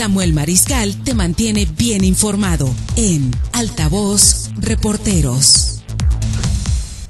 Samuel Mariscal te mantiene bien informado en Altavoz Reporteros.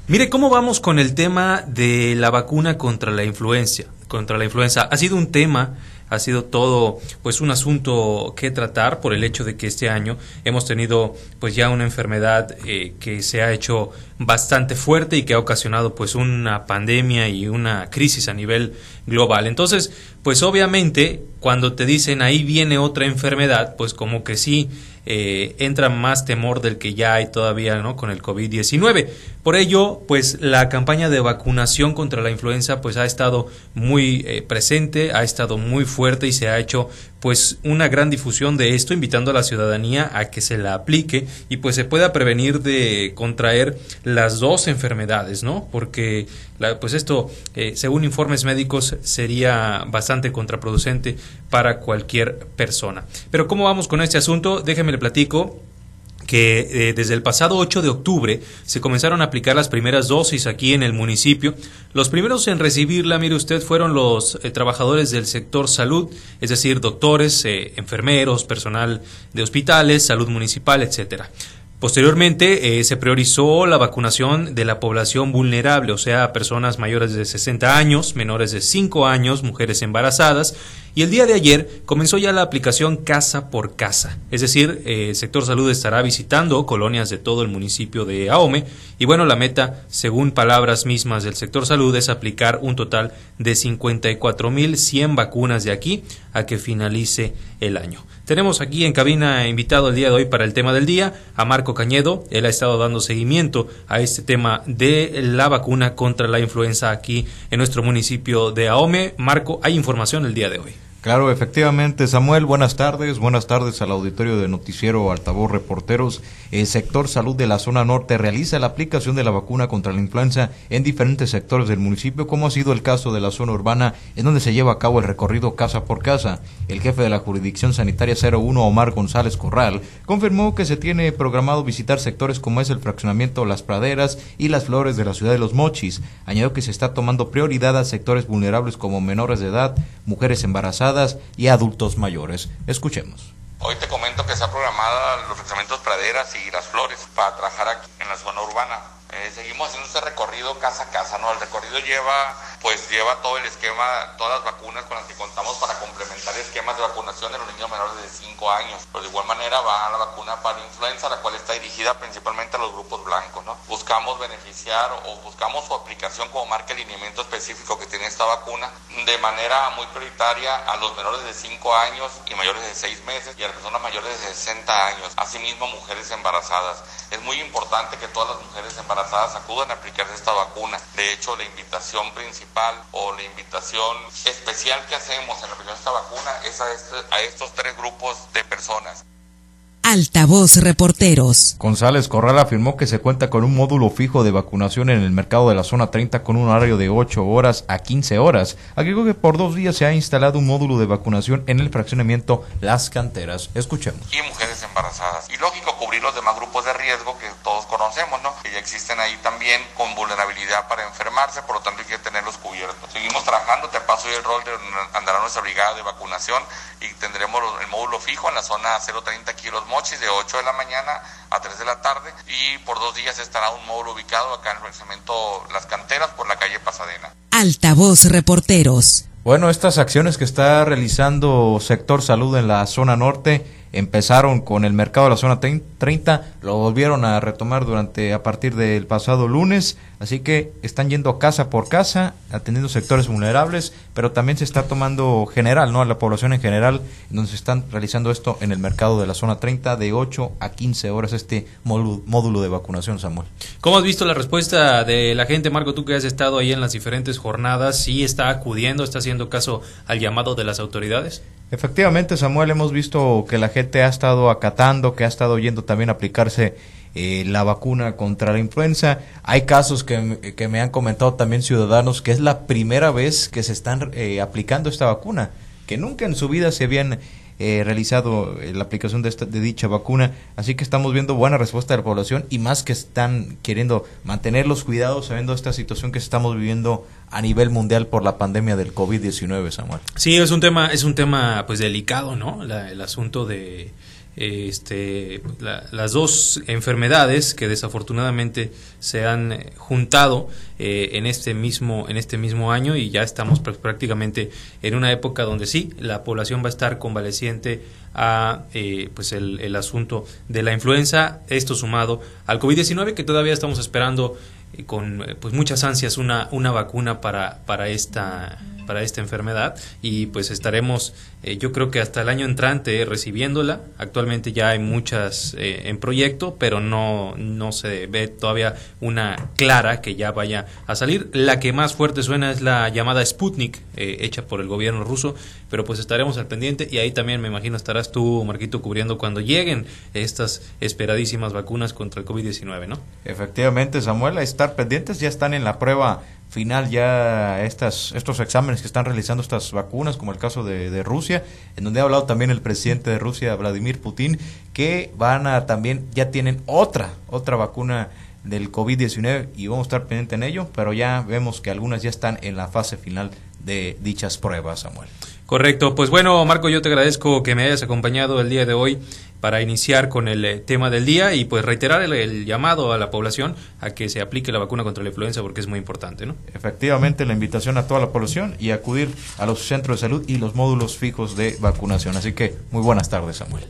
Mire cómo vamos con el tema de la vacuna contra la influencia, contra la influenza. Ha sido un tema ha sido todo pues un asunto que tratar por el hecho de que este año hemos tenido pues ya una enfermedad eh, que se ha hecho bastante fuerte y que ha ocasionado pues una pandemia y una crisis a nivel global. Entonces, pues obviamente cuando te dicen ahí viene otra enfermedad, pues como que sí eh, entra más temor del que ya hay todavía ¿no? con el COVID-19. Por ello, pues la campaña de vacunación contra la influenza pues ha estado muy eh, presente, ha estado muy fuerte y se ha hecho pues una gran difusión de esto, invitando a la ciudadanía a que se la aplique y pues se pueda prevenir de contraer las dos enfermedades, ¿no? Porque pues esto, eh, según informes médicos, sería bastante contraproducente para cualquier persona. Pero ¿cómo vamos con este asunto? Déjeme le platico que eh, desde el pasado 8 de octubre se comenzaron a aplicar las primeras dosis aquí en el municipio. Los primeros en recibirla, mire usted, fueron los eh, trabajadores del sector salud, es decir, doctores, eh, enfermeros, personal de hospitales, salud municipal, etcétera. Posteriormente se priorizó la vacunación de la población vulnerable, o sea, personas mayores de 60 años, menores de 5 años, mujeres embarazadas y el día de ayer comenzó ya la aplicación casa por casa, es decir, eh, el sector salud estará visitando colonias de todo el municipio de Ahome y bueno, la meta, según palabras mismas del sector salud, es aplicar un total de 54.100 vacunas de aquí a que finalice el año. Tenemos aquí en cabina invitado el día de hoy para el tema del día a Marco Cañedo. Él ha estado dando seguimiento a este tema de la vacuna contra la influenza aquí en nuestro municipio de Ahome. Marco, hay información el día de hoy. Claro, efectivamente, Samuel, buenas tardes, buenas tardes al auditorio de Noticiero Altavoz Reporteros. El sector salud de la zona norte realiza la aplicación de la vacuna contra la influenza en diferentes sectores del municipio, como ha sido el caso de la zona urbana, en donde se lleva a cabo el recorrido casa por casa. El jefe de la jurisdicción sanitaria 01, Omar González Corral, confirmó que se tiene programado visitar sectores como es el fraccionamiento Las Praderas y Las Flores de la ciudad de Los Mochis. Añadió que se está tomando prioridad a sectores vulnerables como menores de edad, mujeres embarazadas, y adultos mayores. Escuchemos. Hoy te comento que se ha programada los fraccionamientos Praderas y Las Flores para trabajar aquí en la zona urbana. Eh, seguimos haciendo este recorrido casa a casa, ¿no? El recorrido lleva pues lleva todo el esquema, todas las vacunas con las que contamos para complementar esquemas de vacunación de los niños menores de 5 años. Pero de igual manera va la vacuna para influenza, la cual está dirigida principalmente a los grupos blancos. ¿no? Buscamos beneficiar o buscamos su aplicación como marca el lineamiento específico que tiene esta vacuna de manera muy prioritaria a los menores de 5 años y mayores de 6 meses y a las personas mayores de 60 años, asimismo mujeres embarazadas. Es muy importante que todas las mujeres embarazadas acudan a aplicarse esta vacuna. De hecho, la invitación principal o la invitación especial que hacemos en la aplicación de esta vacuna es a, este, a estos tres grupos de personas. Altavoz Reporteros. González Corral afirmó que se cuenta con un módulo fijo de vacunación en el mercado de la zona 30 con un horario de 8 horas a 15 horas. Agregó que por dos días se ha instalado un módulo de vacunación en el fraccionamiento Las Canteras. Escuchemos. Y mujeres embarazadas. Y lógico, cubrir los demás grupos de riesgo que todos conocemos, ¿no? Que ya existen ahí también con vulnerabilidad para enfermarse, por lo tanto hay que tenerlos cubiertos. Seguimos trabajando, te paso el rol de andará nuestra brigada de vacunación y tendremos el módulo fijo en la zona 030 kilos Mochis de 8 de la mañana a 3 de la tarde y por dos días estará un módulo ubicado acá en el fraccionamiento Las Canteras por la calle Pasadena. Altavoz Reporteros. Bueno, estas acciones que está realizando Sector Salud en la zona norte empezaron con el mercado de la zona 30, lo volvieron a retomar durante a partir del pasado lunes, así que están yendo casa por casa, atendiendo sectores vulnerables, pero también se está tomando general, ¿no? A la población en general, donde se están realizando esto en el mercado de la zona 30 de 8 a 15 horas este módulo de vacunación, Samuel. ¿Cómo has visto la respuesta de la gente, Marco, tú que has estado ahí en las diferentes jornadas, sí está acudiendo, está haciendo caso al llamado de las autoridades? Efectivamente, Samuel, hemos visto que la gente ha estado acatando, que ha estado yendo también a aplicarse eh, la vacuna contra la influenza. Hay casos que, que, me han comentado también ciudadanos que es la primera vez que se están eh, aplicando esta vacuna, que nunca en su vida se habían eh, realizado eh, la aplicación de, esta, de dicha vacuna. Así que estamos viendo buena respuesta de la población y más que están queriendo mantener los cuidados sabiendo esta situación que estamos viviendo a nivel mundial por la pandemia del COVID-19, Samuel. Sí, es un tema, es un tema pues delicado, ¿no? el asunto de este, las dos enfermedades que desafortunadamente se han eh, juntado eh, en este mismo en este mismo año y ya estamos prácticamente en una época donde sí la población va a estar convaleciente a eh, pues el, el, asunto de la influenza esto sumado al covid 19 que todavía estamos esperando con pues muchas ansias una una vacuna para para esta para esta enfermedad y pues estaremos eh, yo creo que hasta el año entrante recibiéndola. Actualmente ya hay muchas eh, en proyecto, pero no, no se ve todavía una clara que ya vaya a salir. La que más fuerte suena es la llamada Sputnik, eh, hecha por el gobierno ruso, pero pues estaremos al pendiente y ahí también me imagino estarás tú, Marquito, cubriendo cuando lleguen estas esperadísimas vacunas contra el COVID-19, ¿no? Efectivamente, Samuel, a estar pendientes, ya están en la prueba final ya estas, estos exámenes que están realizando estas vacunas, como el caso de, Rusia, en donde ha hablado también el presidente de Rusia, Vladimir Putin, que van a también, ya tienen otra, otra vacuna del COVID-19 y vamos a estar pendientes en ello, pero ya vemos que algunas ya están en la fase final de dichas pruebas, Samuel. Correcto, pues bueno, Marco, yo te agradezco que me hayas acompañado el día de hoy para iniciar con el eh, tema del día y pues reiterar el, llamado a la población a que se aplique la vacuna contra la influenza porque es muy importante, ¿no? Efectivamente, la invitación a toda la población y acudir a los centros de salud y los módulos fijos de vacunación. Así que muy buenas tardes, Samuel.